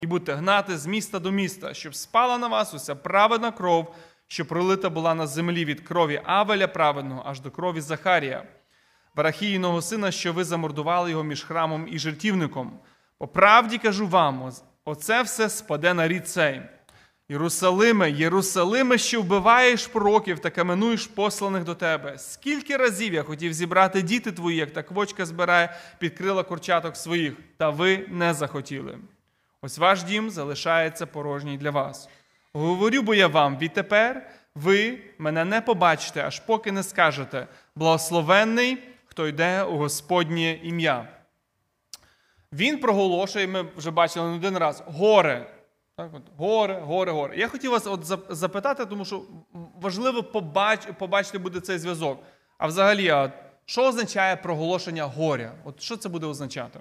і будете гнати з міста до міста, щоб спала на вас уся праведна кров, що пролита була на землі від крові Авеля праведного аж до крові Захарія, Варахійного сина, що ви замордували його між храмом і жертівником. По правді кажу вам, оце все спаде на рід цей. Єрусалиме, Єрусалиме, що вбиваєш пророків та каменуєш посланих до тебе. Скільки разів я хотів зібрати діти твої, як та квочка збирає під крила курчаток своїх, та ви не захотіли. Ось ваш дім залишається порожній для вас. Говорю бо я вам, відтепер ви мене не побачите, аж поки не скажете благословенний, хто йде у Господнє ім'я. Він проголошує, ми вже бачили не один раз, горе. Так, от, Горе, горе, горе. Я хотів вас от запитати, тому що важливо побач, побачити буде цей зв'язок. А взагалі, що означає проголошення горя? От Що це буде означати?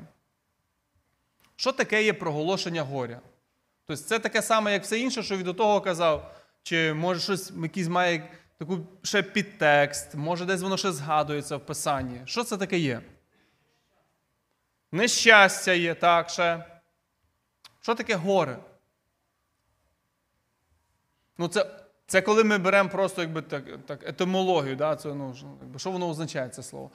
Що таке є проголошення горя? Тобто це таке саме, як все інше, що він до того казав, чи може щось якийсь має таку ще підтекст, може десь воно ще згадується в Писанні. Що це таке є? Нещастя є так ще. Що таке горе? Ну, це це коли ми беремо просто якби, так, так, етимологію. Да? Це, ну, якби, Що воно означає це слово?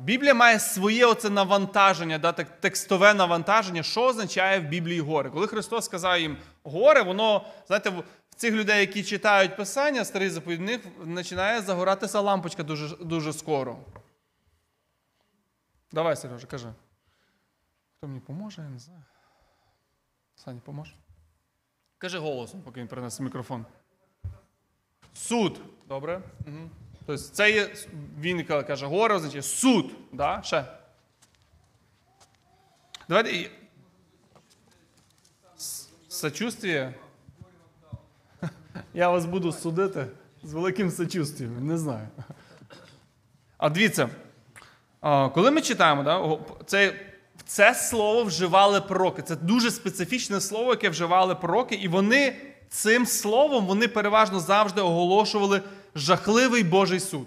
Біблія має своє оце навантаження, да, текстове навантаження, що означає в Біблії горе. Коли Христос сказав їм горе, воно, знаєте, в цих людей, які читають Писання, старий заповідник, починає загоратися лампочка дуже дуже скоро. Давай, Сережа, кажи. Хто мені поможе, я не знаю. Саня, поможе? Кажи голосом, поки він принесе мікрофон. Суд. Добре? Угу. Тобто це є, він каже, горе означає суд. Да? Ще. Давайте. Сочувствие. Я вас буду судити з великим сочувствием, не знаю. А дивіться, коли ми читаємо, да, це це слово вживали пророки. Це дуже специфічне слово, яке вживали пророки, і вони цим словом вони переважно завжди оголошували жахливий Божий суд.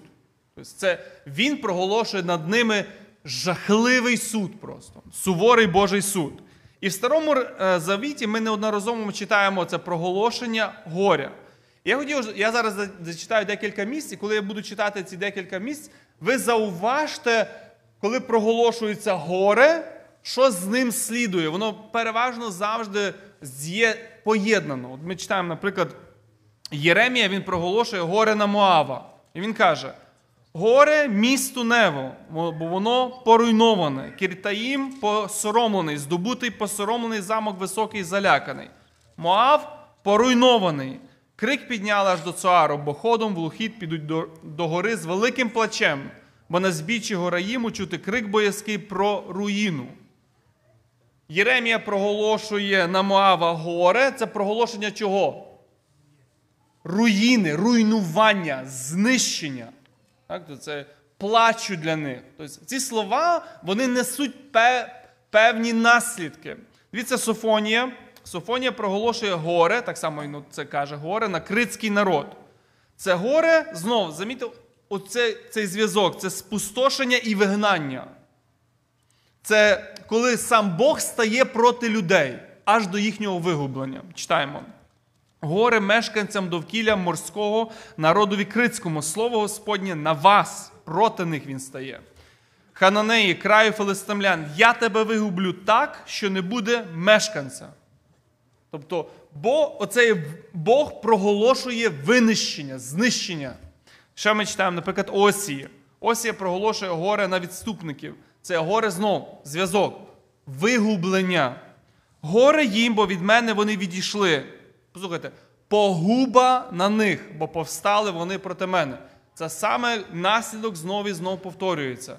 Тобто це Він проголошує над ними жахливий суд просто, суворий Божий суд. І в Старому е, Завіті ми неодноразово читаємо це проголошення горя. Я хотів, я зараз зачитаю декілька місць, і коли я буду читати ці декілька місць, ви зауважте, коли проголошується горе, що з ним слідує? Воно переважно завжди є поєднано. От Ми читаємо, наприклад, Єремія він проголошує горе на Моава. І він каже: горе місту Нево, бо воно поруйноване, Кіртаїм посоромлений, здобутий посоромлений замок високий заляканий. Моав поруйнований. Крик підняли аж до Цуару, бо ходом в лухіт підуть до, до гори з великим плачем, бо на збіччі Гораїму чути крик боязкий про руїну. Єремія проголошує на Моава горе. Це проголошення чого? Руїни, руйнування, знищення. Так? Це плачу для них. Тобто Ці слова вони несуть певні наслідки. Дивіться, Софонія. Софонія проголошує горе, так само ну, це каже горе на критський народ. Це горе, знову, замітьте, оцей, цей зв'язок це спустошення і вигнання. Це коли сам Бог стає проти людей аж до їхнього вигублення. Читаємо. Горе мешканцям довкілля морського народові критському, слово Господнє на вас, проти них він стає. Хананеї, краю филистимлян, я тебе вигублю так, що не буде мешканця. Тобто, бо оцей Бог проголошує винищення, знищення. Ще ми читаємо, наприклад, Осії. Осія проголошує горе на відступників. Це горе знов, зв'язок, вигублення. Горе їм, бо від мене вони відійшли. Послухайте, погуба на них, бо повстали вони проти мене. Це саме наслідок знову і знову повторюється.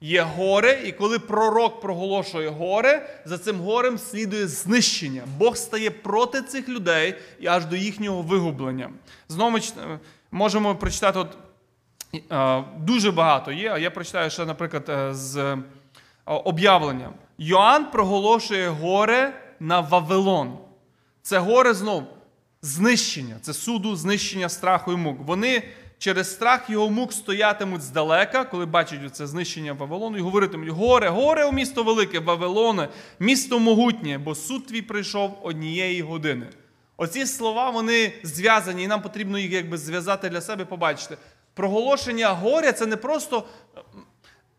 Є горе, і коли пророк проголошує горе, за цим горем слідує знищення. Бог стає проти цих людей і аж до їхнього вигублення. Знову ми можемо прочитати от Дуже багато є. а Я прочитаю ще, наприклад, е, з об'явленням. Йоанн проголошує горе на Вавилон. Це горе знов знищення, це суду, знищення страху і мук. Вони через страх його мук стоятимуть здалека, коли бачать це знищення Вавилону, і говоритимуть: горе, горе у місто велике, Вавилоне, місто могутнє, бо суд твій прийшов однієї години. Оці слова вони зв'язані, і нам потрібно їх якби зв'язати для себе, побачити. Проголошення горя це не просто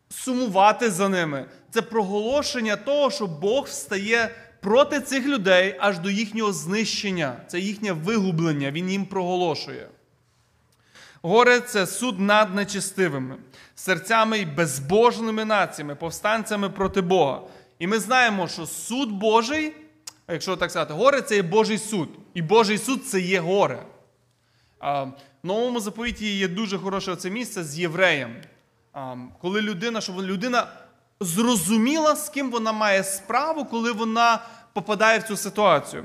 сумувати за ними, це проголошення того, що Бог встає проти цих людей аж до їхнього знищення, це їхнє вигублення, Він їм проголошує. Горе це суд над нечистивими, серцями і безбожними націями, повстанцями проти Бога. І ми знаємо, що суд Божий, якщо так сказати, горе це є Божий суд. І Божий суд це є горе. В новому заповіті є дуже хороше це місце з євреєм. Коли людина, щоб людина зрозуміла, з ким вона має справу, коли вона попадає в цю ситуацію.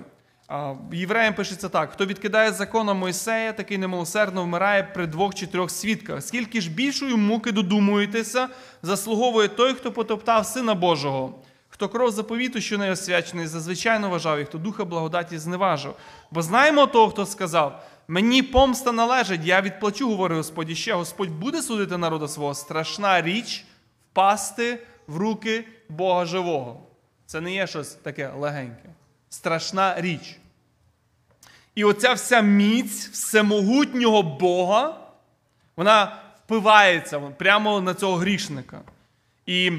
Євреям пишеться так: хто відкидає закона Мойсея, такий немилосердно вмирає при двох чи трьох свідках. Скільки ж більшої муки додумуєтеся, заслуговує той, хто потоптав Сина Божого, хто кров заповіту, що не освячений, зазвичайно вважав, і хто духа благодаті зневажив. Бо знаємо того, хто сказав: Мені помста належить, я відплачу, говорить Господь, і ще Господь буде судити народа свого. Страшна річ впасти в руки Бога живого. Це не є щось таке легеньке. Страшна річ. І оця вся міць всемогутнього Бога, вона впивається прямо на цього грішника. І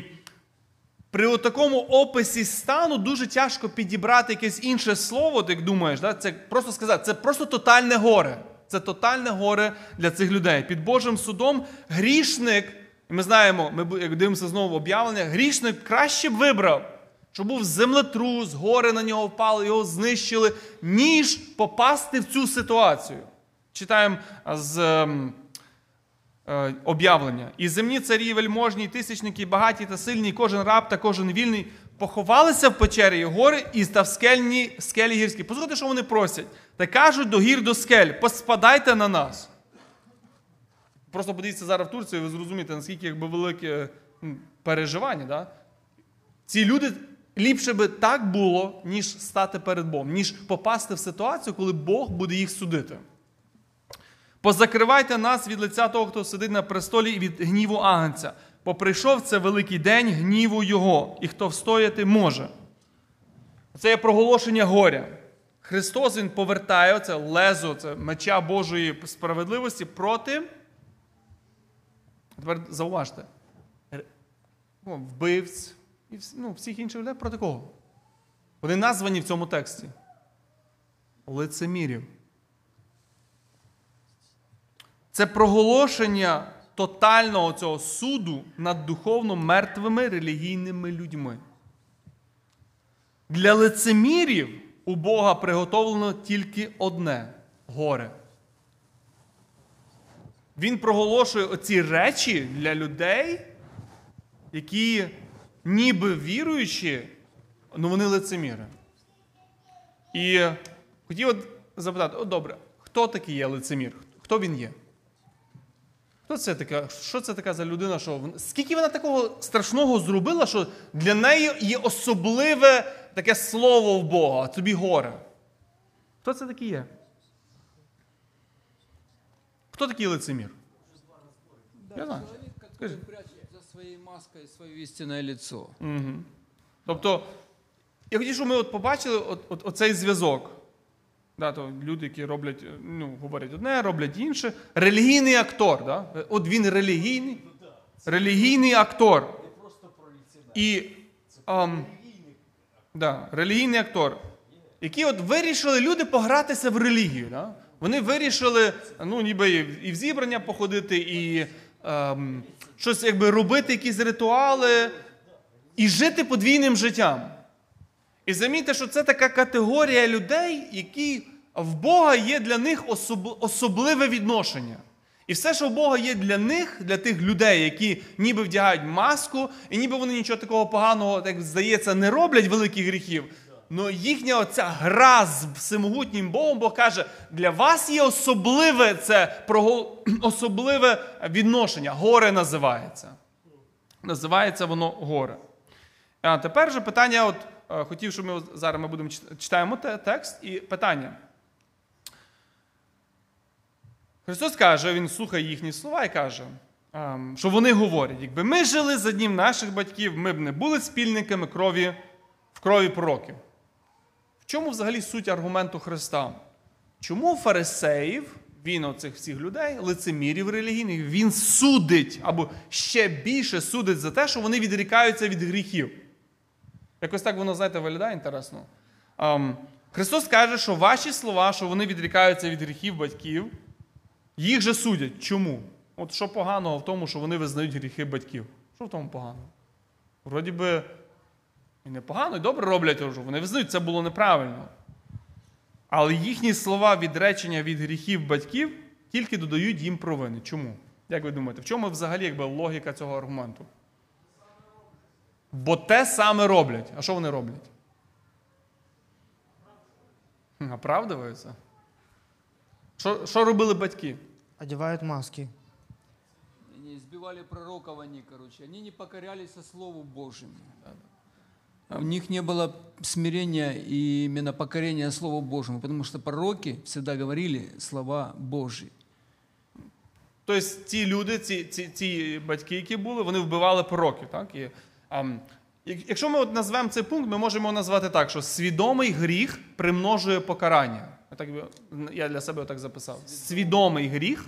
при такому описі стану дуже тяжко підібрати якесь інше слово, ти як думаєш, да? це просто сказати, це просто тотальне горе. Це тотальне горе для цих людей. Під Божим судом грішник, і ми знаємо, ми дивимося знову об'явлення, грішник краще б вибрав що був землетрус, гори на нього впали, його знищили, ніж попасти в цю ситуацію. Читаємо з ем, е, об'явлення. І земні царі, вельможні, тисячники, багаті та сильні, кожен раб та кожен вільний поховалися в печері і гори і та в скельні, скелі гірські. Послухайте, що вони просять. Та кажуть до гір до скель, поспадайте на нас. Просто подивіться зараз в Турцію, і ви зрозумієте, наскільки якби велике переживання. Да? Ці люди ліпше би так було, ніж стати перед Богом, ніж попасти в ситуацію, коли Бог буде їх судити. Позакривайте нас від лиця того, хто сидить на престолі і від гніву агнця. Бо прийшов це великий день гніву Його, і хто встояти може. Це є проголошення горя. Христос Він повертає це лезо, це меча Божої справедливості проти. Тепер зауважте, вбивць, і ну, всіх інших людей проти кого? Вони названі в цьому тексті. Лицемірів. Це проголошення тотального цього суду над духовно мертвими релігійними людьми. Для лицемірів у Бога приготовлено тільки одне горе. Він проголошує оці речі для людей, які ніби віруючі, ну вони лицеміри. І хотів от запитати: о, добре, хто такий є лицемір? Хто він є? Хто це така? Що це така за людина? Що Скільки вона такого страшного зробила, що для неї є особливе таке слово в Бога, тобі горе? Хто це такий є? Хто такий лицемір? Я знаю. Скажи своєю маскою своє істинне лицо. Угу. Тобто, я хотів, щоб ми от побачили от, от, оцей зв'язок. Да, то Люди, які роблять, ну, говорять одне, роблять інше. Релігійний актор. Да? От він релігійний. Релігійний актор. І ам, да, релігійний актор. Які от вирішили люди погратися в релігію. Да? Вони вирішили, ну, ніби і в зібрання походити, і ем, щось якби робити, якісь ритуали і жити подвійним життям. І замітьте, що це така категорія людей, які в Бога є для них особливе відношення. І все, що в Бога є для них, для тих людей, які ніби вдягають маску, і ніби вони нічого такого поганого, як здається, не роблять великих гріхів. Ну їхня оця гра з всемогутнім Богом, Бог каже, для вас є особливе це особливе відношення. Горе називається. Називається воно горе. А тепер же питання: от, е, хотів, щоб ми зараз ми будемо читаємо текст і питання. Христос каже, Він слухає їхні слова і каже, ем, що вони говорять, якби ми жили за днів наших батьків, ми б не були спільниками крові в крові пророків. Чому взагалі суть аргументу Христа? Чому фарисеїв, він оцих всіх людей, лицемірів релігійних, він судить або ще більше судить за те, що вони відрікаються від гріхів? Якось так воно, знаєте, виглядає інтересно. Ем, Христос каже, що ваші слова, що вони відрікаються від гріхів батьків, їх же судять. Чому? От що поганого в тому, що вони визнають гріхи батьків? Що в тому поганого? Вроді би, і непогано, і добре роблять, що вони визнають, це було неправильно. Але їхні слова відречення від гріхів батьків тільки додають їм провини. Чому? Як ви думаєте, в чому взагалі якби, логіка цього аргументу? Бо те саме роблять. А що вони роблять? Оправдуються? Що, що робили батьки? Одевают маски. Они избивали пророков, они, короче. Они не покорялись со Слову Божьему. А У них не было смирения и именно покорения Слову Божьему, потому что пророки всегда говорили слова Божьи. Тобто ці люди, ці, ці, ці батьки, які були, вони вбивали пророків. Так? І, ам, якщо ми от назвемо цей пункт, ми можемо назвати так, що свідомий гріх примножує покарання. Я, так, я для себе так записав. Свідомий гріх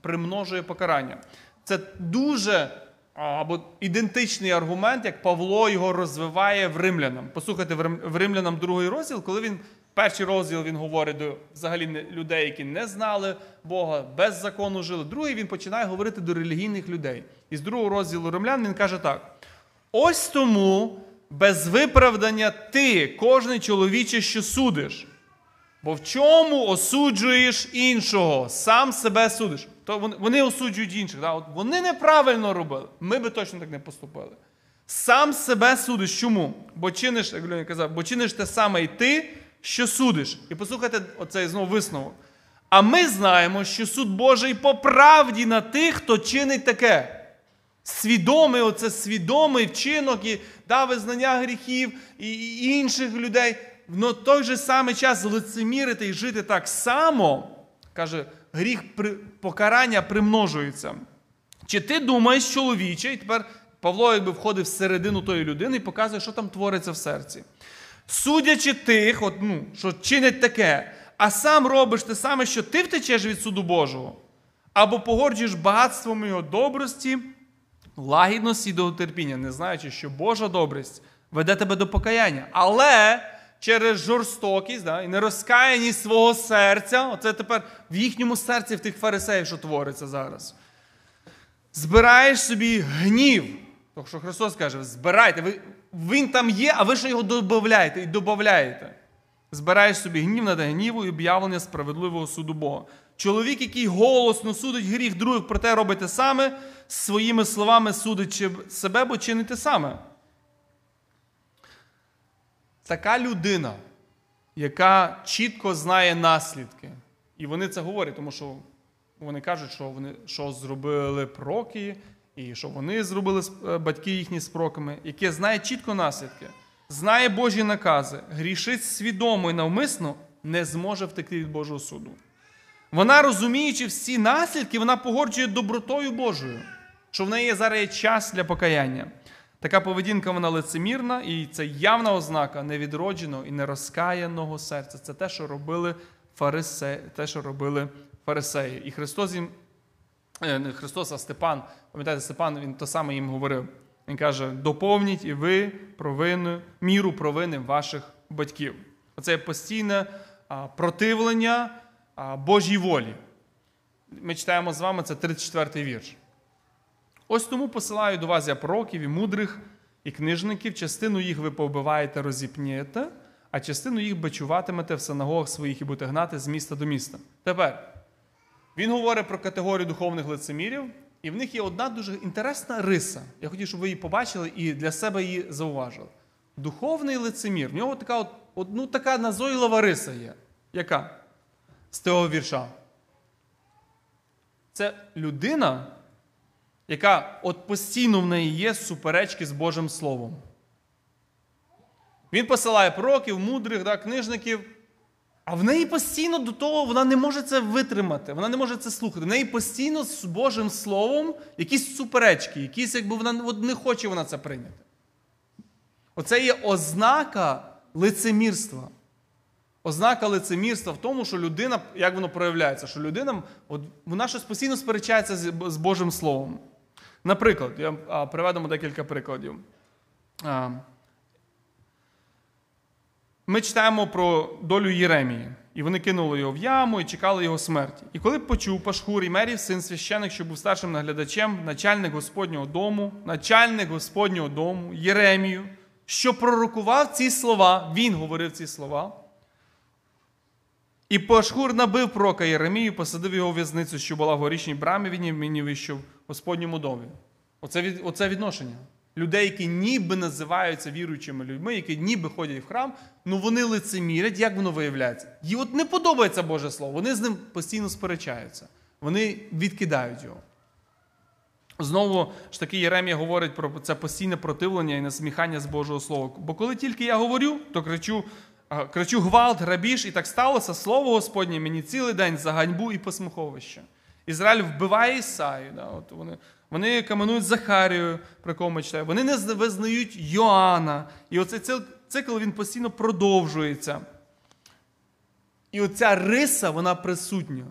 примножує покарання. Це дуже а, або ідентичний аргумент, як Павло його розвиває в римлянам. Послухайте в римлянам другий розділ, коли він перший розділ він говорить до взагалі людей, які не знали Бога, без закону жили. Другий він починає говорити до релігійних людей. І з другого розділу римлян він каже так: ось тому без виправдання ти, кожний чоловіче, що судиш. Бо в чому осуджуєш іншого, сам себе судиш. То вони, осуджують інших. Да? От вони неправильно робили. Ми би точно так не поступили. Сам себе судиш. Чому? Бо чиниш, як Льоня казав, бо чиниш те саме і ти, що судиш. І послухайте оцей знову висновок. А ми знаємо, що суд Божий по правді на тих, хто чинить таке. Свідомий, оце свідомий вчинок і да, визнання гріхів і, і інших людей. В той же самий час лицемірити і жити так само, каже, гріх покарання примножується. Чи ти думаєш, чоловіче, і тепер Павло якби входить всередину тої людини і показує, що там твориться в серці. Судячи тих, от, ну, що чинять таке, а сам робиш те саме, що ти втечеш від суду Божого, або погоджуєш багатством його добрості, лагідності і довготерпіння, не знаючи, що Божа добрість веде тебе до покаяння. Але через жорстокість да, і нерозкаяність свого серця, оце тепер в їхньому серці, в тих фарисеїв, що твориться зараз. Збираєш собі гнів. Тому що Христос каже: збирайте, ви, він там є, а ви ще його додаєте і додаєте. Збираєш собі гнів над гніву і об'явлення справедливого суду Бога. Чоловік, який голосно судить гріх других, проте робить те саме, своїми словами судить себе, бо чинить те саме. Така людина, яка чітко знає наслідки. І вони це говорять, тому що вони кажуть, що вони що зробили проки, і що вони зробили е, батьки їхні з проками, яке знає чітко наслідки, знає Божі накази, грішить свідомо і навмисно, не зможе втекти від Божого суду. Вона, розуміючи всі наслідки, вона погоджує добротою Божою, що в неї зараз є час для покаяння. Така поведінка вона лицемірна, і це явна ознака невідродженого і нерозкаяного серця. Це те, що робили фарисеї, те, що робили фарисеї. І Христос їм, е, не Христос, а Степан, пам'ятаєте, Степан він то саме їм говорив. Він каже: доповніть і ви провину, міру провини ваших батьків. Оце постійне противлення Божій волі. Ми читаємо з вами це 34-й вірш. Ось тому посилаю до вас я пророків і мудрих, і книжників, частину їх ви повбиваєте, розіпнєте, а частину їх бичуватимете в синагогах своїх і будете гнати з міста до міста. Тепер він говорить про категорію духовних лицемірів, і в них є одна дуже інтересна риса. Я хотів, щоб ви її побачили і для себе її зауважили. Духовний лицемір. В нього така от, ну, така назойлива риса є. Яка? З того вірша. Це людина, яка от постійно в неї є суперечки з Божим Словом. Він посилає пророків, мудрих, да, книжників, А в неї постійно до того вона не може це витримати, вона не може це слухати. В неї постійно з Божим Словом якісь суперечки, якісь, якби вона от не хоче вона це прийняти. Оце є ознака лицемірства. Ознака лицемірства в тому, що людина, як воно проявляється, що людина от, вона щось постійно сперечається з, Божим Словом. Наприклад, я приведемо декілька прикладів. Ми читаємо про долю Єремії, і вони кинули його в яму і чекали його смерті. І коли почув Пашхур і Мерів, син священик, що був старшим наглядачем, начальник Господнього дому, начальник Господнього дому, Єремію, що пророкував ці слова, він говорив ці слова. І Пашхур набив пророка Єремію, посадив його в в'язницю, що була в горішній брамі, він мені вийшов в Господньому домі. Оце, від, оце відношення. Людей, які ніби називаються віруючими людьми, які ніби ходять в храм, ну вони лицемірять, як воно виявляється. Їй от не подобається Боже Слово, вони з ним постійно сперечаються, вони відкидають його. Знову ж таки, Єремія говорить про це постійне противлення і насміхання з Божого Слова. Бо коли тільки я говорю, то кричу, кричу гвалт, грабіж, і так сталося слово Господнє мені цілий день за ганьбу і посміховище. Ізраїль вбиває Ісаю. Да, от вони, вони каменують Захарію, про кого ми читаємо. Вони не визнають Йоанна. І оцей цикл він постійно продовжується. І оця риса, вона присутня.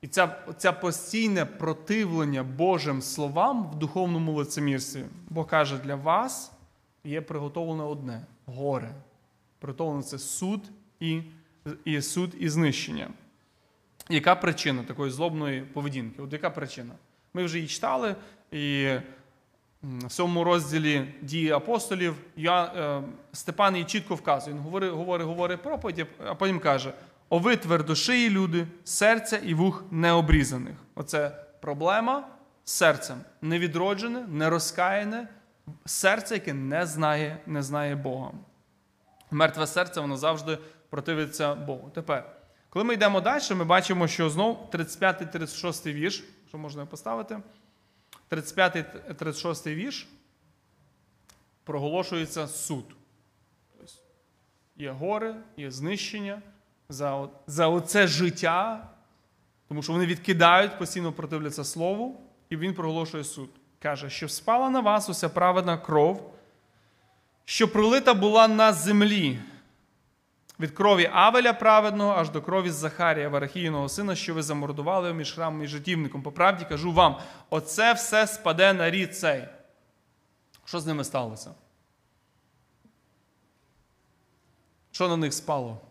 І ця, ця постійне противлення Божим словам в духовному лицемірстві. Бо каже, для вас є приготовлене одне горе. Приготовлене це суд і, і суд і знищення. Яка причина такої злобної поведінки? От яка причина? Ми вже її читали, і в цьому розділі дії апостолів я, е, Степан їй чітко вказує. Він говорить, говорить, говорить проповідь, а потім каже: О ви твердошиї люди, серця і вух необрізаних. Оце проблема з серцем. Невідроджене, нерозкаяне, серце, яке не знає, не знає Бога. Мертве серце, воно завжди противиться Богу. Тепер. Коли ми йдемо далі, ми бачимо, що знов 35-36 вірш, що можна поставити, 35-36 вірш проголошується суд. Тобто Є горе, є знищення за, за оце життя, тому що вони відкидають, постійно противляться слову, і він проголошує суд. Каже, що спала на вас уся праведна кров, що пролита була на землі від крові Авеля праведного аж до крові Захарія, Варахійного сина, що ви замордували між храмом і житівником. По правді кажу вам, оце все спаде на рід цей. Що з ними сталося? Що на них спало?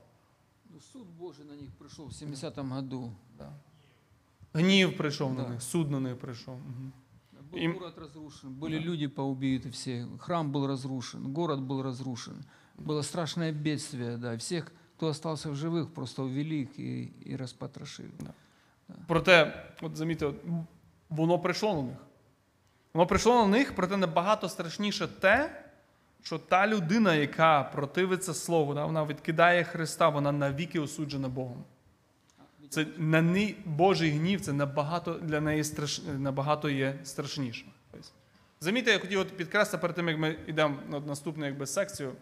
Ну, Суд Божий на них пришел в 70-м году. Да. Гнів прийшов Да. на них, суд на них прийшов. Угу. Был Им- город разрушен, были люди поубиты все, храм был разрушен, город был разрушен. Было страшное бедствие, да. Всех, кто остался в живых, просто увели их и, и распотрошили. Проте, от замітьте, воно прийшло на них. Воно прийшло на них, проте набагато страшніше те, що та людина, яка противиться Слову, да, вона відкидає Христа, вона навіки осуджена Богом. Це на неї Божий гнів це набагато для неї страш, набагато є страшніше. Замітьте, я хотів от підкреслити перед тим, як ми йдемо на наступну якби, секцію.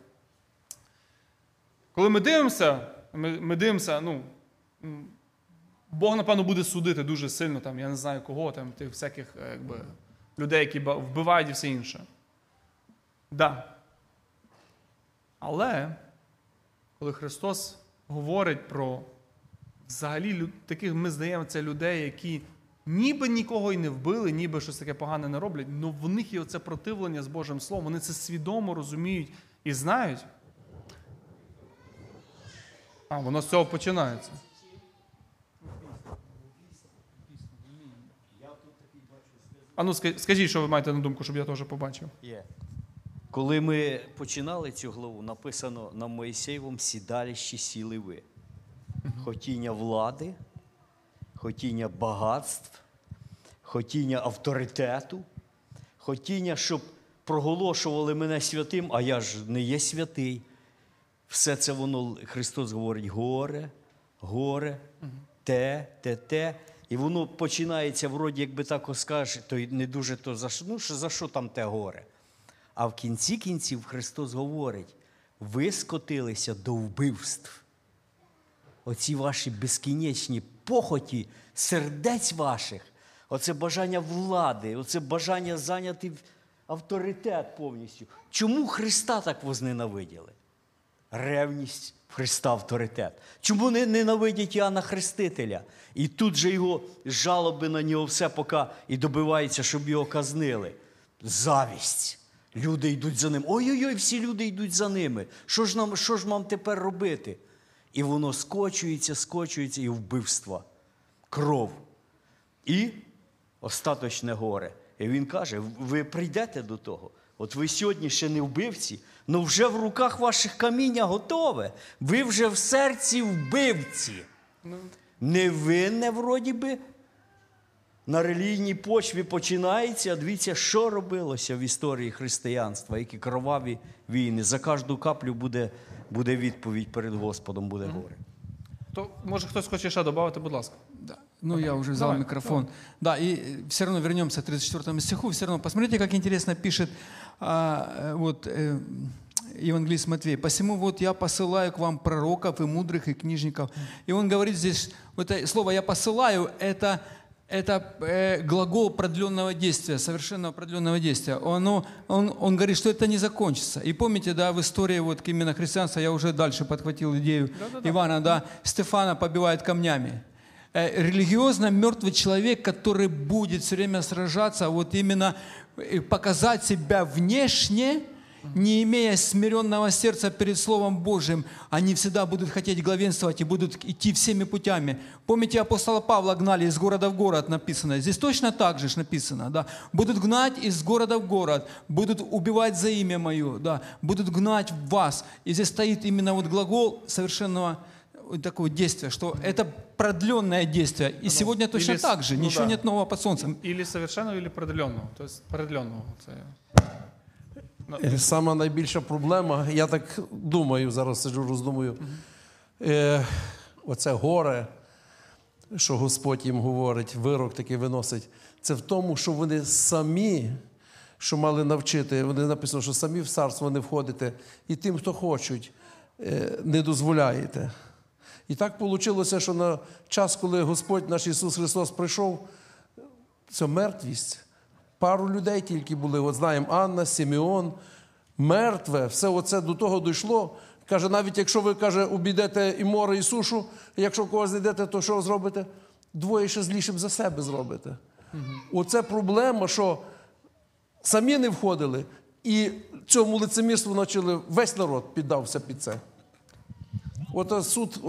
Коли ми дивимося, ми, ми дивимося, ну, Бог, напевно, буде судити дуже сильно, там, я не знаю кого, там, тих всяких е, якби, людей, які вбивають і все інше. Да. Але коли Христос говорить про взагалі таких, ми здаємо, це людей, які ніби нікого і не вбили, ніби щось таке погане не роблять, але в них є оце противлення з Божим Словом, вони це свідомо розуміють і знають. А, воно з цього починається. А ну скажіть, що ви маєте на думку, щоб я теж побачив. Є. Коли ми починали цю главу, написано на Моїсеєвому сідалищі сіли ви. Хотіння влади, хотіння багатств, хотіння авторитету, хотіння, щоб проголошували мене святим, а я ж не є святий. Все це воно, Христос говорить, горе, горе, те, те, те. І воно починається, вроді, якби так скажеш, то не дуже то за що, ну, за що там те горе. А в кінці кінців Христос говорить: ви скотилися до вбивств. оці ваші безкінечні похоті сердець ваших, оце бажання влади, оце бажання зайняти авторитет повністю. Чому Христа так возненавиділи? Ревність Христа авторитет. Чому не ненавидять Іоанна Хрестителя? І тут же його жалоби на нього все поки і добивається, щоб його казнили. Завість. Люди йдуть за ним. Ой-ой-ой, всі люди йдуть за ними. Що ж нам, що ж нам тепер робити? І воно скочується, скочується, і вбивства, кров. І остаточне горе. І він каже: ви прийдете до того. От ви сьогодні ще не вбивці, але вже в руках ваших каміння готове. Ви вже в серці вбивці. Невинне, вроді би, на релігійній почві починається. А Дивіться, що робилося в історії християнства, які кроваві війни. За кожну каплю буде, буде відповідь перед Господом, буде горе. То може хтось хоче ще додати, будь ласка. Да. Ну, я уже взял Давай, микрофон. Да, и все равно вернемся к 34 стиху. Все равно посмотрите, как интересно пишет а, э, вот, э, евангелист Матвей. «Посему вот я посылаю к вам пророков и мудрых, и книжников». И он говорит здесь, вот это слово «я посылаю» — это, это э, глагол продленного действия, совершенно продленного действия. Оно, он, он говорит, что это не закончится. И помните, да, в истории вот именно христианства, я уже дальше подхватил идею Ивана, да, Стефана побивают камнями э, религиозно мертвый человек, который будет все время сражаться, вот именно э, показать себя внешне, не имея смиренного сердца перед Словом Божьим, они всегда будут хотеть главенствовать и будут идти всеми путями. Помните, апостола Павла гнали из города в город, написано. Здесь точно так же написано. Да? Будут гнать из города в город, будут убивать за имя Мое, да? будут гнать вас. И здесь стоит именно вот глагол совершенного вот такого действия, что это продленное действие. И сегодня точно или так же, ну ничего да. нет нового под солнцем. Ілі совершенного, ілі продленного. Тобто продленного. Це... Е, Сама найбільша проблема, я так думаю, зараз сиджу, роздумую. Е, оце горе, що Господь їм говорить, вирок такий виносить, це в тому, що вони самі, що мали навчити, вони написано, що самі в царство не входите, і тим, хто хочуть, е, не дозволяєте. І так вийшло, що на час, коли Господь наш Ісус Христос прийшов, це мертвість. Пару людей тільки були. От знаємо, Анна, Симеон, мертве, все оце до того дійшло. Каже, навіть якщо ви каже, обійдете і море, і сушу, якщо когось знайдете, то що зробите? Двоє ще злішим за себе зробите. Оце проблема, що самі не входили, і цьому лицемірству почали, весь народ піддався під це. От суд,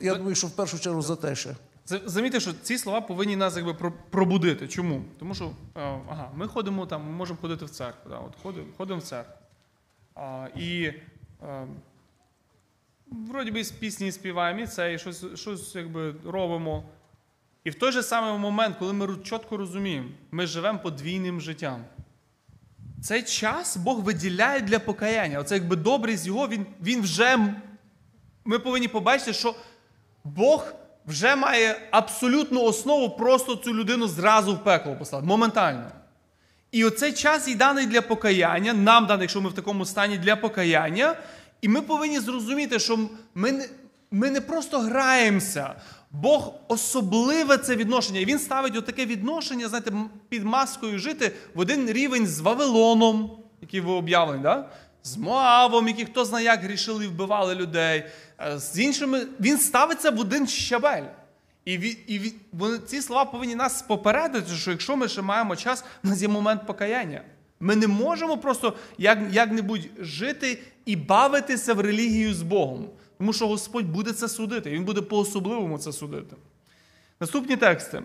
я думаю, що в першу чергу за те ще. Замітьте, що ці слова повинні нас якби пробудити. Чому? Тому що е, ага, ми ходимо там, ми можемо ходити в церкву. Да, от ходимо, ходимо в церкву. А, і е, вроді би з пісні співаємо, і це, і щось, щось якби робимо. І в той же самий момент, коли ми чітко розуміємо, ми живемо подвійним життям. Цей час Бог виділяє для покаяння. Оце якби добрість його, він, він вже. Ми повинні побачити, що Бог вже має абсолютну основу просто цю людину зразу в пекло послати, моментально. І оцей час і даний для покаяння, нам даний, якщо ми в такому стані для покаяння, і ми повинні зрозуміти, що ми не, ми не просто граємося. Бог особливе це відношення. І він ставить отаке відношення, знаєте, під маскою жити в один рівень з Вавилоном, який ви об'явлені, да? з Моавом, які хто знає, як грішили і вбивали людей. Е, З іншими він ставиться в один щабель. І, ві, і ві, вони, ці слова повинні нас попередити, що якщо ми ще маємо час, у нас є момент покаяння. Ми не можемо просто як, як-небудь жити і бавитися в релігію з Богом. Тому що Господь буде це судити, Він буде по-особливому це судити. Наступні тексти.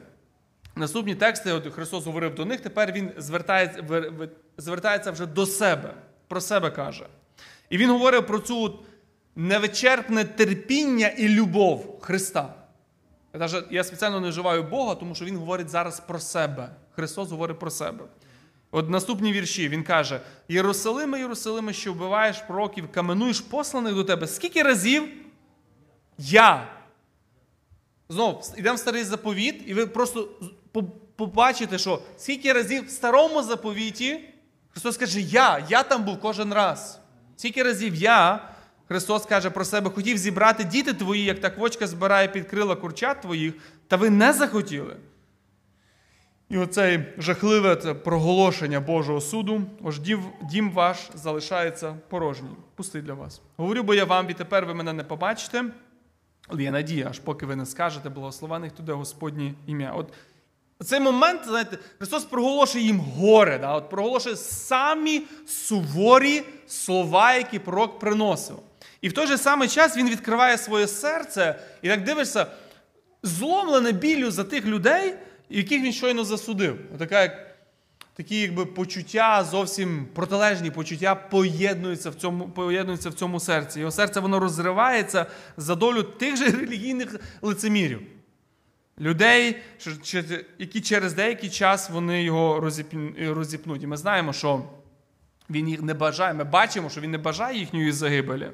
Наступні тексти, от Христос говорив до них, тепер Він звертається, вер- вер- звертається вже до себе, про себе каже. І він говорив про цю невичерпне терпіння і любов Христа. Я, даже, я спеціально не вживаю Бога, тому що Він говорить зараз про себе. Христос говорить про себе. От наступні вірші він каже: Єрусалиме, Єрусалиме, що вбиваєш пророків, каменуєш посланих до тебе. Скільки разів я? Знову йдемо в старий заповіт, і ви просто побачите, що скільки разів в старому заповіті Христос каже, я, я там був кожен раз. Скільки разів я Христос каже про себе, хотів зібрати діти твої, як та квочка збирає під крила курчат твоїх, та ви не захотіли. І оцей жахливе проголошення Божого суду, ож дім ваш залишається порожній, пустий для вас. Говорю, бо я вам, відтепер ви мене не побачите, але є надія, аж поки ви не скажете, благословених туди Господнє ім'я. От цей момент, знаєте, Христос проголошує їм горе, да? От проголошує самі суворі слова, які пророк приносив. І в той же самий час він відкриває своє серце і так дивишся, зломлене біллю за тих людей, яких він щойно засудив. Отака, як, такі якби, почуття, зовсім протилежні почуття поєднуються в цьому, поєднуються в цьому серці. Його серце воно розривається за долю тих же релігійних лицемірів. Людей, які через деякий час вони його розіпнуть. І ми знаємо, що він їх не бажає. Ми бачимо, що він не бажає їхньої загибелі.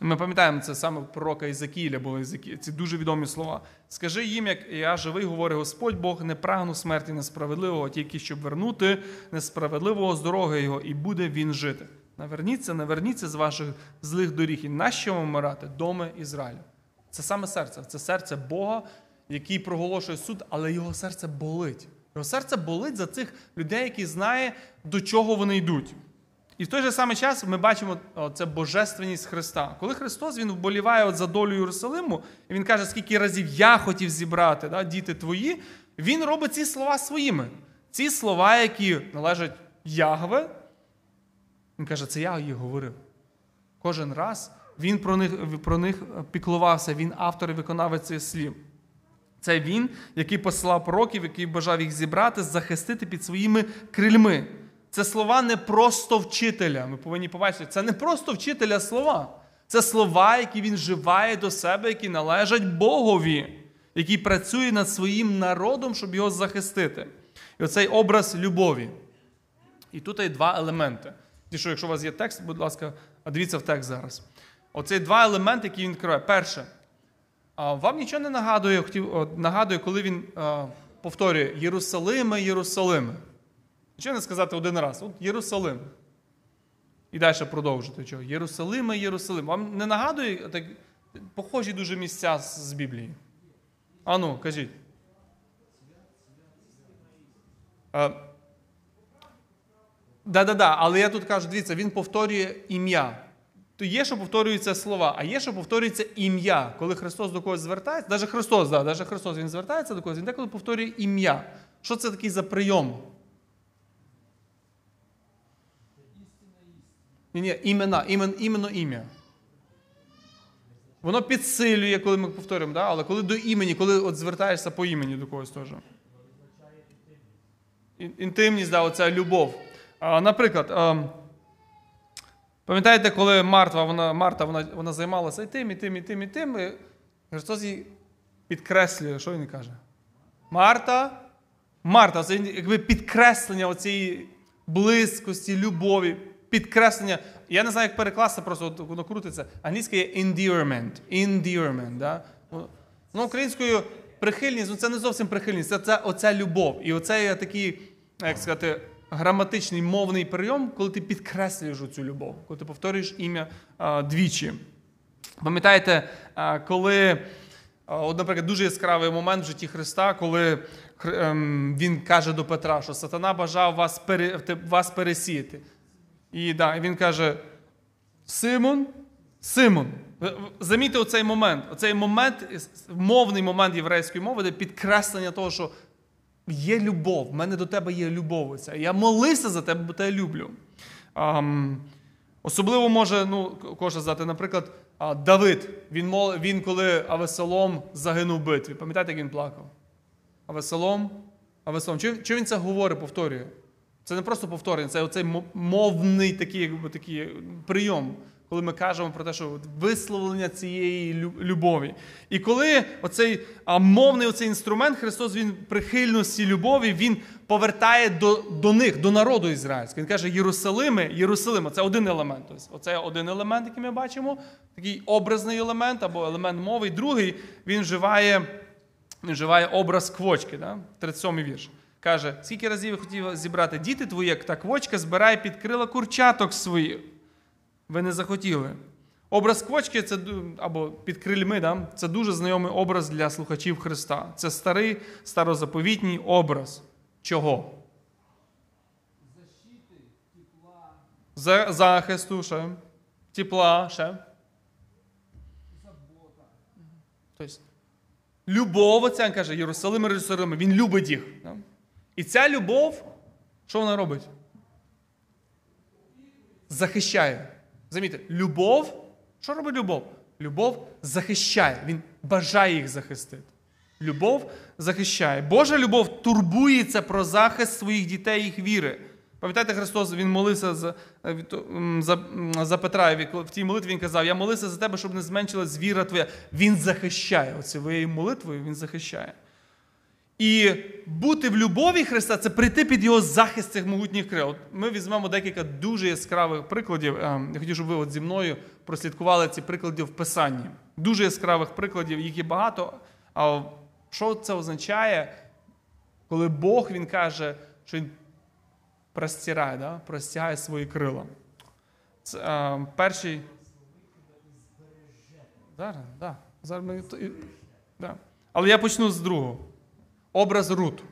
Ми пам'ятаємо це саме пророка Ізакіля були Ізакі- ці дуже відомі слова. Скажи їм, як я живий, говорить Господь Бог, не прагну смерті несправедливого, тільки щоб вернути несправедливого з дороги його, і буде він жити. Наверніться, наверніться з ваших злих доріг, і нащо вам вмирати, доми Ізраїлю. Це саме серце, це серце Бога, який проголошує суд, але його серце болить. Його серце болить за цих людей, які знає, до чого вони йдуть. І в той же самий час ми бачимо це божественність Христа. Коли Христос він вболіває от за долю Єрусалиму, і він каже, скільки разів я хотів зібрати да, діти твої, він робить ці слова своїми. Ці слова, які належать Ягве, він каже, це я їх говорив. Кожен раз він про них, про них піклувався, він автор і виконавець цих слів. Це він, який послав пророків, який бажав їх зібрати, захистити під своїми крильми. Це слова не просто вчителя. Ми повинні побачити, це не просто вчителя слова. Це слова, які він вживає до себе, які належать Богові, який працює над своїм народом, щоб його захистити. І оцей образ любові. І тут є два елементи. Ті, що, якщо у вас є текст, будь ласка, дивіться в текст зараз. Оце два елементи, які він відкриває. Перше, вам нічого не нагадує, нагадує, коли він повторює Єрусалиме, Єрусалиме. Нічого не сказати один раз. От Єрусалим. І далі продовжити. Чого? Єрусалиме, Єрусалим. Вам не нагадує так, похожі дуже місця з, Біблії? Ану, кажіть. Да-да-да, але я тут кажу, дивіться, він повторює ім'я. То є, що повторюються слова, а є, що повторюється ім'я. Коли Христос до когось звертається, навіть Христос, да, навіть Христос він звертається до когось, він деколи повторює ім'я. Що це такий за прийом? Ні, ні, імена, імен, іменно ім'я. Воно підсилює, коли ми повторюємо, да? але коли до імені, коли от звертаєшся по імені до когось теж. Ін- Інтимність, да, оця любов. А, наприклад, а, пам'ятаєте, коли Марта, вона, Марта вона, вона займалася і тим, і тим, і тим, і тим, і Христос їй підкреслює, що він каже? Марта, Марта, це якби підкреслення оцієї близькості, любові, підкреслення. Я не знаю, як перекласти, просто от воно крутиться. Англійське є endearment. Endearment, да? Ну, українською прихильність, ну це не зовсім прихильність, це, це оця любов. І оце є такий, як сказати, граматичний мовний прийом, коли ти підкреслюєш цю любов, коли ти повторюєш ім'я а, двічі. Пам'ятаєте, а, коли, от, наприклад, дуже яскравий момент в житті Христа, коли ем, він каже до Петра, що сатана бажав вас, вас пересіяти. І да, він каже: Симон, Симон. Ви- Замітьте оцей момент. Оцей момент, мовний момент єврейської мови, де підкреслення того, що є любов, в мене до тебе є любов. Я молився за тебе, бо тебе люблю. Ам, особливо може, ну, кожен знати, наприклад, Давид. Він, мол, він коли Авесолом загинув в битві. Пам'ятаєте, як він плакав? Авесолом, Авесолом. Чи, чи він це говорить, повторює? Це не просто повторення, це оцей мовний такий, якби, такий прийом, коли ми кажемо про те, що висловлення цієї любові. І коли оцей а, мовний оцей інструмент, Христос він прихильності любові, він повертає до, до них, до народу ізраїльського. Він каже, Єрусалиме, Єрусалиме, це один елемент. Тобто, оце один елемент, який ми бачимо, такий образний елемент або елемент мови. І другий він вживає. Він вживає образ квочки, да? 37-й вірш. Каже, скільки разів я хотів зібрати діти твої, як та квочка збирає під крила курчаток своїх. Ви не захотіли. Образ квочки це або під крильми, да? це дуже знайомий образ для слухачів Христа. Це старий старозаповітній образ. Чого? Защити За, захисту, ще. Тепла, ще. Тобто, любов, він каже, Єрусалим, Єрусалим, він любить їх. да? І ця любов, що вона робить? Захищає. Замітьте, любов, що робить любов? Любов захищає, він бажає їх захистити. Любов захищає. Божа любов турбується про захист своїх дітей їх віри. Пам'ятаєте, Христос Він молився за, е, за, за Петра. В тій молитві він казав: Я молився за тебе, щоб не зменшилась віра твоя. Він захищає. Оцією молитвою він захищає. І бути в любові Христа це прийти під його захист цих могутніх крил. От Ми візьмемо декілька дуже яскравих прикладів. Ем, Я хотів, щоб ви от зі мною прослідкували ці приклади в Писанні. Дуже яскравих прикладів, їх є багато. А що це означає, коли Бог він каже, що він простирає, да? простягає свої крила? Це, е, перший. Зараз, да. Зараз ми... да. Але я почну з другого. Образ Рут.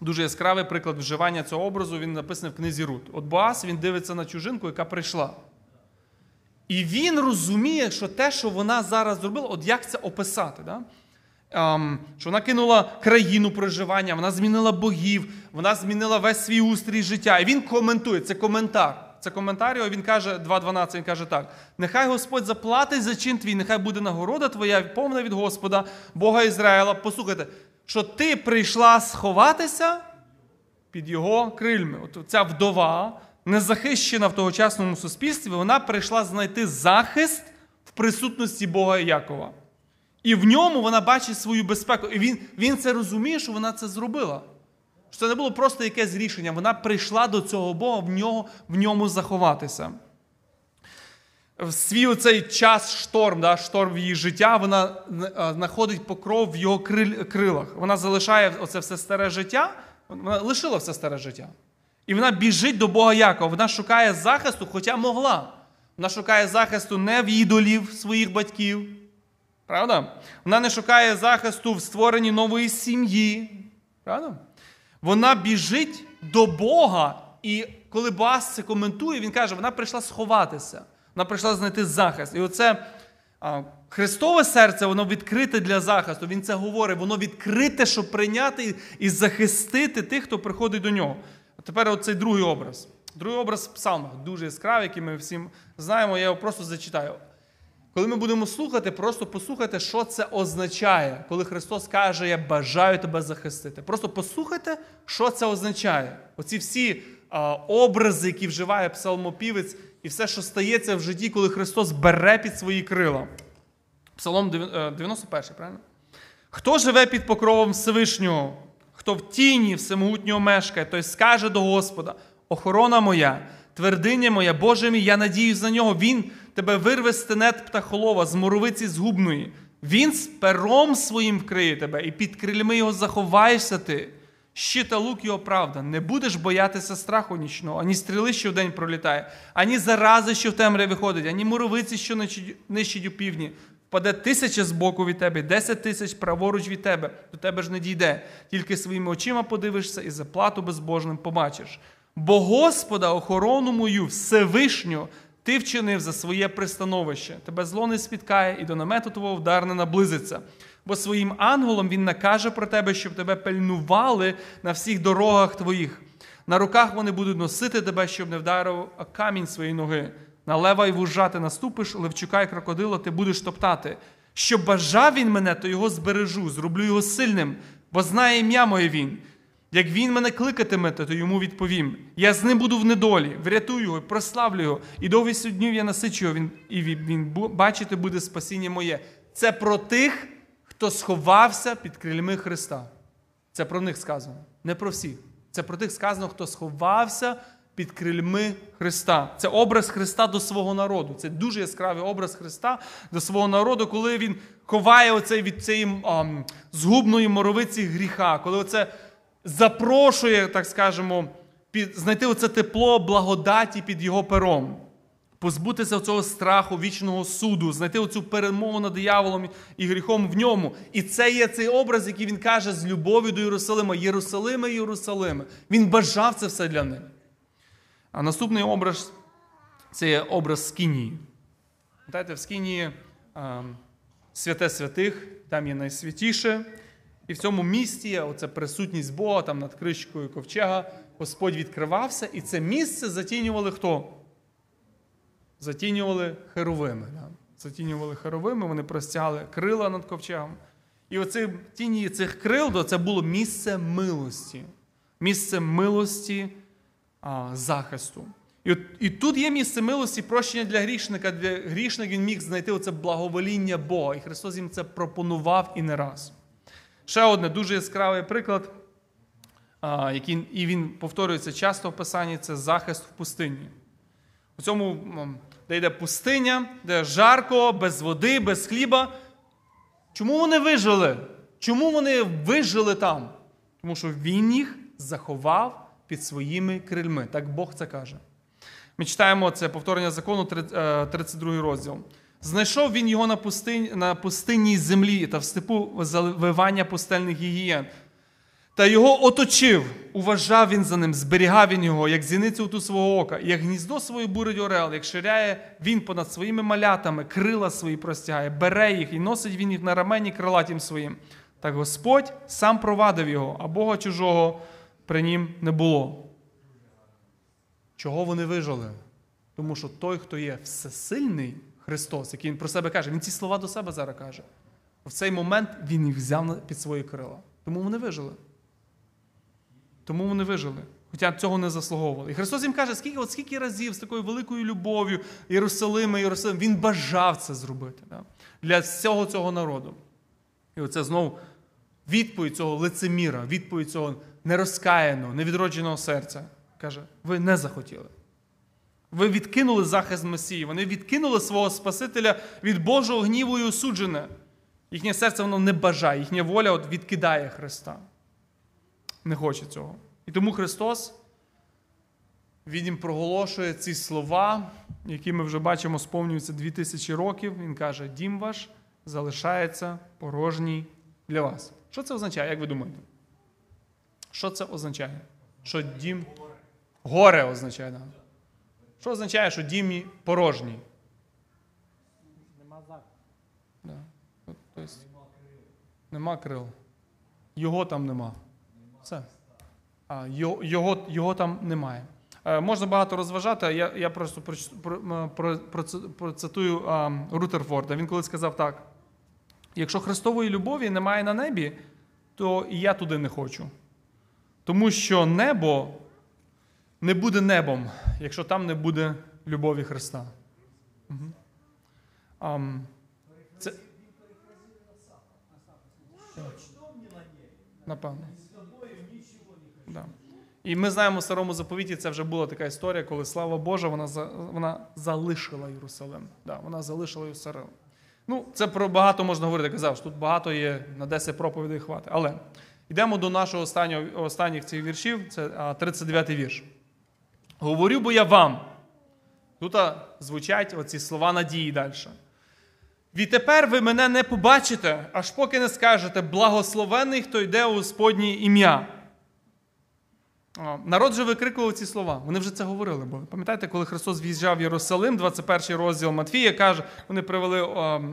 Дуже яскравий приклад вживання цього образу, він написаний в книзі Рут. От Боас він дивиться на чужинку, яка прийшла. І він розуміє, що те, що вона зараз зробила, от як це описати? Да? Ем, що вона кинула країну проживання, вона змінила богів, вона змінила весь свій устрій життя. І він коментує, це коментар. Це коментар, його, він каже, 2.12, він каже так: нехай Господь заплатить за чин твій, нехай буде нагорода твоя, повна від Господа, Бога Ізраїла. Послухайте, що ти прийшла сховатися під його крильми. От ця вдова, незахищена в тогочасному суспільстві, вона прийшла знайти захист в присутності Бога Якова. І в ньому вона бачить свою безпеку. І він, він це розуміє, що вона це зробила. Що це не було просто якесь рішення. Вона прийшла до цього Бога в нього, в ньому заховатися. В свій оцей час шторм, да, шторм в її життя, вона е, знаходить покров в його крилах. Вона залишає оце все старе життя, вона лишила все старе життя. І вона біжить до Бога Якова. Вона шукає захисту, хоча могла. Вона шукає захисту не в ідолів своїх батьків. Правда? Вона не шукає захисту в створенні нової сім'ї. Правда? Вона біжить до Бога, і коли Боас це коментує, він каже, вона прийшла сховатися, вона прийшла знайти захист. І оце Христове серце, воно відкрите для захисту. Він це говорить, воно відкрите, щоб прийняти і- захистити тих, хто приходить до нього. А тепер оцей другий образ. Другий образ в псалмах, дуже яскравий, який ми всім знаємо, я його просто зачитаю. Коли ми будемо слухати, просто послухайте, що це означає, коли Христос каже, я бажаю тебе захистити. Просто послухайте, що це означає. Оці всі а, образи, які вживає псалмопівець, і все, що стається в житті, коли Христос бере під свої крила. Псалом е, 91, правильно? Хто живе під покровом Всевишнього, хто в тіні всемогутнього мешкає, той скаже до Господа: охорона моя, твердиня моя, Боже мій, я надіюсь на нього. Він тебе вирве з тенет птахолова, з моровиці згубної. Він з пером своїм вкриє тебе, і під крильми його заховаєшся ти. Щит та лук його правда. Не будеш боятися страху нічного, ані стріли, що вдень пролітає, ані зарази, що в темряві виходить, ані муровиці, що нищить- у півдні. Впаде тисяча з боку від тебе, десять тисяч праворуч від тебе, до тебе ж не дійде. Тільки своїми очима подивишся і заплату безбожним побачиш. Бо Господа, охорону мою, Всевишню, ти вчинив за своє пристановище. Тебе зло не спіткає, і до намету твого вдар не наблизиться. Бо своїм ангелом він накаже про тебе, щоб тебе пильнували на всіх дорогах твоїх. На руках вони будуть носити тебе, щоб не вдарив камінь своєї ноги. На лева й вужа ти наступиш, левчука й крокодила ти будеш топтати. Що бажав він мене, то його збережу, зроблю його сильним, бо знає ім'я моє він. Як він мене кликатиме, то йому відповім. Я з ним буду в недолі, врятую його, прославлю його, і довгістю днів я насичу його, він, і він бачити буде спасіння моє. Це про тих, хто сховався під крильми Христа. Це про них сказано, не про всіх. Це про тих сказано, хто сховався під крильми Христа. Це образ Христа до свого народу. Це дуже яскравий образ Христа до свого народу, коли він ховає оцей від цієї ам, згубної моровиці гріха, коли оце запрошує, так скажемо, під, знайти оце тепло благодаті під його пером. Позбутися цього страху вічного суду, знайти оцю перемогу над дияволом і гріхом в ньому. І це є цей образ, який він каже з любов'ю до Єрусалима. Єрусалиме, Єрусалиме. Він бажав це все для них. А наступний образ це є образ Скинії. Пам'ятаєте, в Скинії святе святих, там є найсвятіше. І в цьому місті є оця присутність Бога, там над кришкою ковчега, Господь відкривався, і це місце затінювали хто? Затінювали херовими. Да? Затінювали херовими, вони простягали крила над ковчегом. І оці тіні цих крил, то це було місце милості. Місце милості а, захисту. І, і тут є місце милості, прощення для грішника. Для грішника він міг знайти оце благовоління Бога. І Христос їм це пропонував і не раз. Ще одне дуже яскравий приклад, а, який і він повторюється часто в Писанні, це захист в пустині. У цьому, де йде пустиня, де жарко, без води, без хліба. Чому вони вижили? Чому вони вижили там? Тому що він їх заховав під своїми крильми. Так Бог це каже. Ми читаємо це повторення закону, е, 32 розділ. Знайшов він його на пустині, на пустинній землі та в степу заливання пустельних гігієн. Та його оточив, уважав він за ним, зберігав він його, як зіницю ту свого ока, як гніздо своє бурить орел, як ширяє він понад своїми малятами, крила свої простягає, бере їх і носить він їх на рамені крилатім своїм. Так Господь сам провадив його, а Бога чужого при нім не було. Чого вони вижили? Тому що той, хто є всесильний Христос, який він про себе каже, він ці слова до себе зараз каже. В цей момент він їх взяв під свої крила. Тому вони вижили. Тому вони вижили. Хоча цього не заслуговували. І Христос їм каже, скільки, от скільки разів з такою великою любов'ю Єрусалима, Єрусалим, Він бажав це зробити да? для всього цього народу. І оце знову відповідь цього лицеміра, відповідь цього нерозкаяного, невідродженого серця. Каже, ви не захотіли. Ви відкинули захист Месії, вони відкинули свого Спасителя від Божого гніву і осуджене. Їхнє серце воно не бажає, їхня воля от відкидає Христа. Не хоче цього. І тому Христос, Він їм проголошує ці слова, які ми вже бачимо, сповнюються дві тисячі років. Він каже: Дім ваш залишається порожній для вас. Що це означає, як ви думаєте? Що це означає? Що дім горе означає. Да. Що означає, що дім порожній? Да. От, Тобто, нема крил. Його там нема. Все. А, його, його, його там немає. Е, можна багато розважати, я, я просто проч- про, про, про, процитую Рутерфорда. Він колись сказав так: якщо Христової любові немає на небі, то і я туди не хочу. Тому що небо не буде небом, якщо там не буде любові Христа. Угу. Це... Напевно. Да. І ми знаємо в старому заповіті, це вже була така історія, коли слава Божа, вона, вона залишила Єрусалим. Да, вона залишила Єрусалим. Ну, це про багато можна говорити. Казав, що тут багато є на 10 проповідей хватить. Але йдемо до нашого останнього, останніх цих віршів, це 39-й вірш. Говорю бо я вам. Тут звучать оці слова надії далі. Відтепер ви мене не побачите, аж поки не скажете благословений, хто йде у Господнє ім'я. Народ же викрикував ці слова. Вони вже це говорили. Бо пам'ятаєте, коли Христос в'їжджав в Єрусалим, 21 розділ Матфія каже, вони привели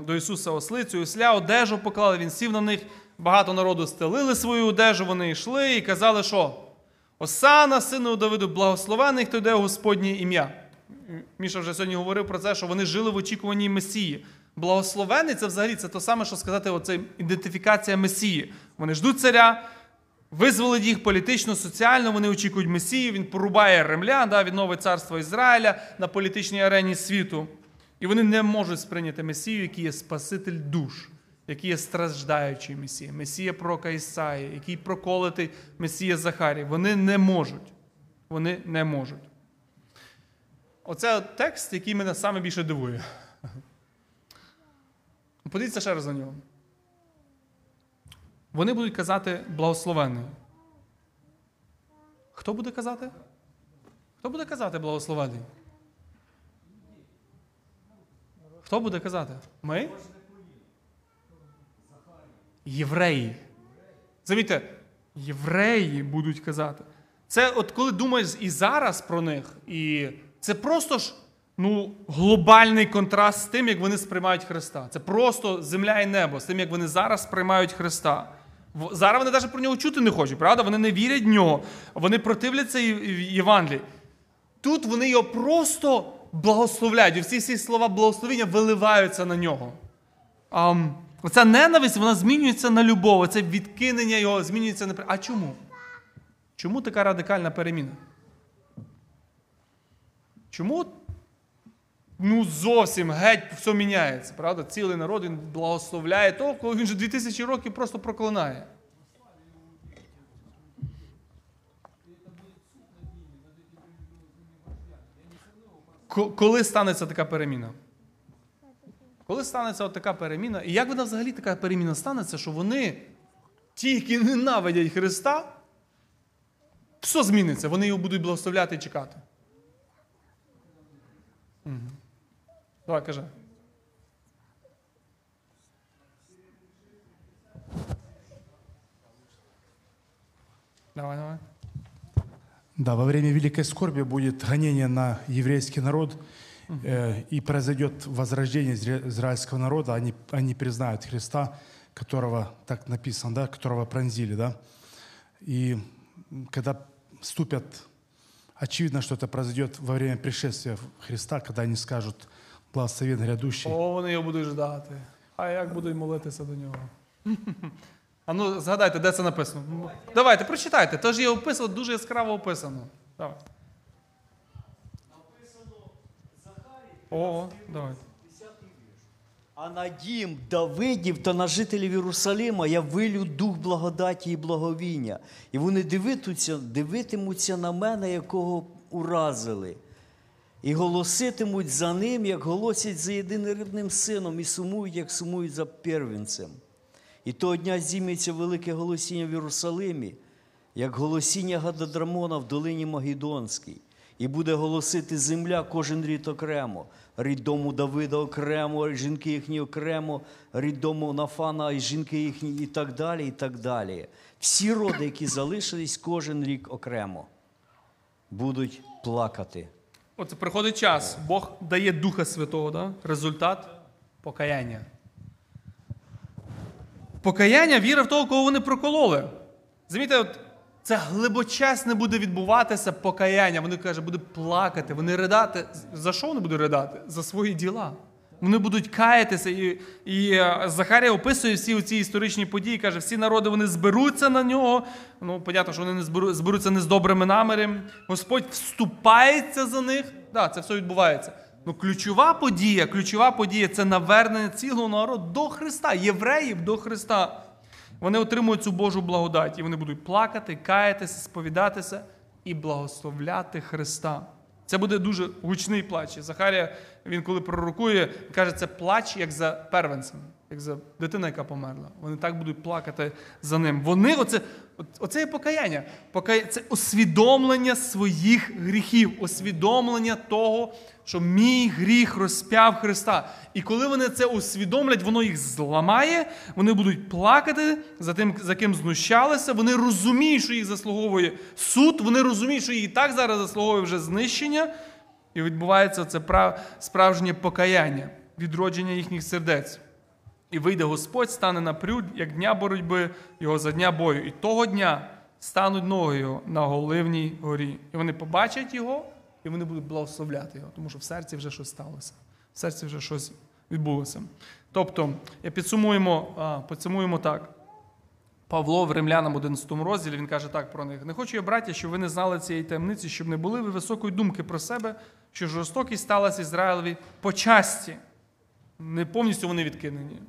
до Ісуса ослицю, осля, одежу поклали, він сів на них. Багато народу стелили свою одежу, вони йшли і казали, що Осана, сину Давиду, благословений, хто йде у Господнє ім'я. Міша вже сьогодні говорив про це, що вони жили в очікуванні Месії. Благословений це взагалі це те саме, що сказати, оце ідентифікація Месії. Вони ждуть царя, визволить їх політично, соціально, вони очікують Месію, він порубає ремлян, да, відновить царство Ізраїля на політичній арені світу. І вони не можуть сприйняти Месію, який є Спаситель душ, який є страждаючий Месія, Месія пророка Ісаї, який проколотий Месія Захарій. Вони не можуть. Вони не можуть. Оце текст, який мене саме більше дивує. Подивіться ще раз на нього. Вони будуть казати благословенний. Хто буде казати? Хто буде казати благословений? Хто буде казати? Ми? Євреї. Замітьте, євреї будуть казати. Це от коли думаєш і зараз про них, і це просто ж ну, глобальний контраст з тим, як вони сприймають Христа. Це просто земля і небо, з тим, як вони зараз сприймають Христа. Зараз вони навіть про нього чути не хочуть, правда? Вони не вірять в нього, вони противляться Євангелії. Тут вони його просто благословляють. І всі ці слова благословення виливаються на нього. А, оця ненависть вона змінюється на любов, це відкинення його змінюється на. А чому? Чому така радикальна переміна? Чому ну, зовсім геть все міняється, правда? Цілий народ він благословляє того, коли він вже 2000 років просто проклинає. Коли станеться така переміна? Коли станеться от така переміна, і як вона взагалі така переміна станеться, що вони, ті, які ненавидять Христа, все зміниться, вони його будуть благословляти і чекати. Мгм. Давай, кажи. Давай, давай. Да, во время Великой Скорби будет гонение на еврейский народ, э, и произойдет возрождение изра- израильского народа. Они, они признают Христа, которого, так написано, да, которого пронзили. Да? И когда вступят, очевидно, что это произойдет во время пришествия Христа, когда они скажут «Благословен грядущий». О, вони його будуть ждати. А як будуть молитися до нього? А ну, згадайте, де це написано. Давайте, прочитайте. Тож є описано, дуже яскраво описано. Давай. О, давай. А на дім Давидів та на жителів Єрусалима я вилю дух благодаті і благовіння. І вони дивитимуться, дивитимуться на мене, якого уразили, і голоситимуть за ним, як голосять за єдинорідним сином, і сумують, як сумують за первенцем. І того дня здійметься велике голосіння в Єрусалимі, як голосіння Гададрамона в долині Магідонській. І буде голосити земля кожен рід окремо, рід дому Давида окремо, жінки їхні окремо, рід дому Нафана і жінки їхні, і так далі, і так далі. Всі роди, які залишились, кожен рік окремо, будуть плакати. Оце приходить час. Бог дає Духа Святого, да? результат покаяння. Покаяння віра в того, кого вони прокололи. Замітьте, от це глибочесне буде відбуватися покаяння. Вони кажуть, буде плакати, вони ридати. За що вони будуть ридати? За свої діла. Вони будуть каятися. І, і е, Захарія описує всі ці історичні події, каже, всі народи вони зберуться на нього. Ну, понятно, що вони не зберу- зберуться не з добрими намірами. Господь вступається за них. Так, да, це все відбувається. Ну, ключова подія, ключова подія це навернення цілого народу до Христа, євреїв до Христа. Вони отримують цю Божу благодать, і вони будуть плакати, каятися, сповідатися і благословляти Христа. Це буде дуже гучний плач. Захарія, він коли пророкує, каже, це плач як за первенцем, як за дитина, яка померла. Вони так будуть плакати за ним. Вони, оце, оце є покаяння. Це усвідомлення своїх гріхів, усвідомлення того, що мій гріх розп'яв Христа. І коли вони це усвідомлять, воно їх зламає, вони будуть плакати за тим, за ким знущалися. Вони розуміють, що їх заслуговує суд, вони розуміють, що їх і так зараз заслуговує вже знищення. І відбувається це прав- справжнє покаяння, відродження їхніх сердець. І вийде Господь, стане на прюд, як дня боротьби, його за дня бою. І того дня стануть ноги його на Голивній горі. І вони побачать його, і вони будуть благословляти його, тому що в серці вже щось сталося. В серці вже щось відбулося. Тобто, я підсумуємо, підсумуємо так. Павло в Римлянам 11 розділі він каже так про них: не хочу я, браття, щоб ви не знали цієї таємниці, щоб не були ви високої думки про себе, що жорстокість сталася Ізраїлеві по часті. Не повністю вони відкинені.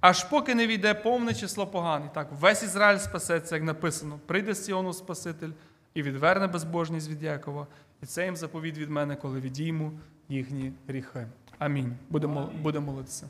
Аж поки не війде повне число поганих. Так, весь Ізраїль спасеться, як написано, прийде Сіону Спаситель і відверне безбожність від Якова. І це їм заповідь від мене, коли відійму їхні гріхи. Амінь. Будемо, будемо молитися.